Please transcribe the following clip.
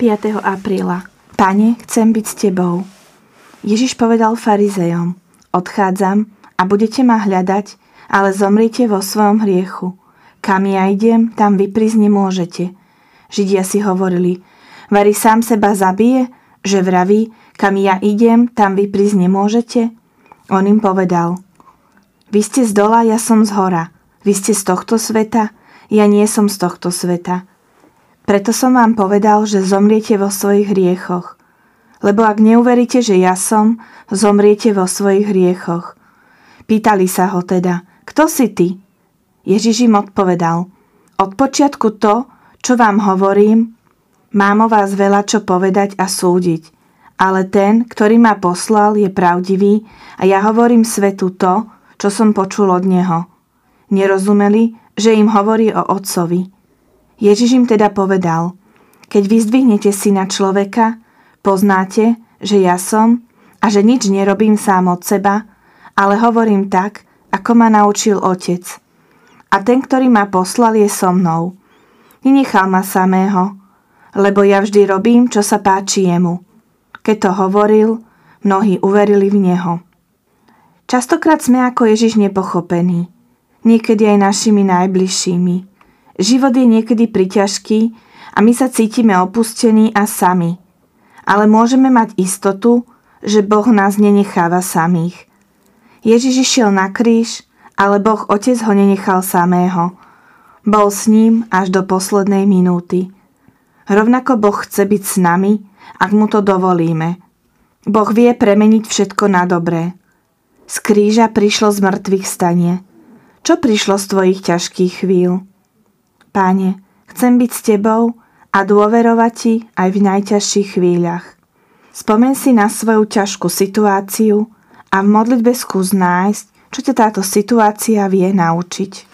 5. apríla. Pane, chcem byť s Tebou. Ježiš povedal farizejom, odchádzam a budete ma hľadať, ale zomrite vo svojom hriechu. Kam ja idem, tam vy prísť nemôžete. Židia si hovorili, Vary sám seba zabije, že vraví, kam ja idem, tam vy prísť nemôžete? On im povedal, vy ste z dola, ja som z hora. Vy ste z tohto sveta, ja nie som z tohto sveta. Preto som vám povedal, že zomriete vo svojich hriechoch. Lebo ak neuveríte, že ja som, zomriete vo svojich hriechoch. Pýtali sa ho teda, kto si ty? Ježiš im odpovedal, od počiatku to, čo vám hovorím, mám o vás veľa čo povedať a súdiť. Ale ten, ktorý ma poslal, je pravdivý a ja hovorím svetu to, čo som počul od neho. Nerozumeli, že im hovorí o otcovi. Ježiš im teda povedal, keď vyzdvihnete syna človeka, poznáte, že ja som a že nič nerobím sám od seba, ale hovorím tak, ako ma naučil otec. A ten, ktorý ma poslal, je so mnou. Nenechal ma samého, lebo ja vždy robím, čo sa páči jemu. Keď to hovoril, mnohí uverili v neho. Častokrát sme ako Ježiš nepochopení, niekedy aj našimi najbližšími. Život je niekedy priťažký a my sa cítime opustení a sami. Ale môžeme mať istotu, že Boh nás nenecháva samých. Ježiš išiel na kríž, ale Boh Otec ho nenechal samého. Bol s ním až do poslednej minúty. Rovnako Boh chce byť s nami, ak mu to dovolíme. Boh vie premeniť všetko na dobré. Z kríža prišlo z mŕtvych stanie. Čo prišlo z tvojich ťažkých chvíľ? Páne, chcem byť s Tebou a dôverovať Ti aj v najťažších chvíľach. Spomen si na svoju ťažkú situáciu a v modlitbe skús nájsť, čo ťa táto situácia vie naučiť.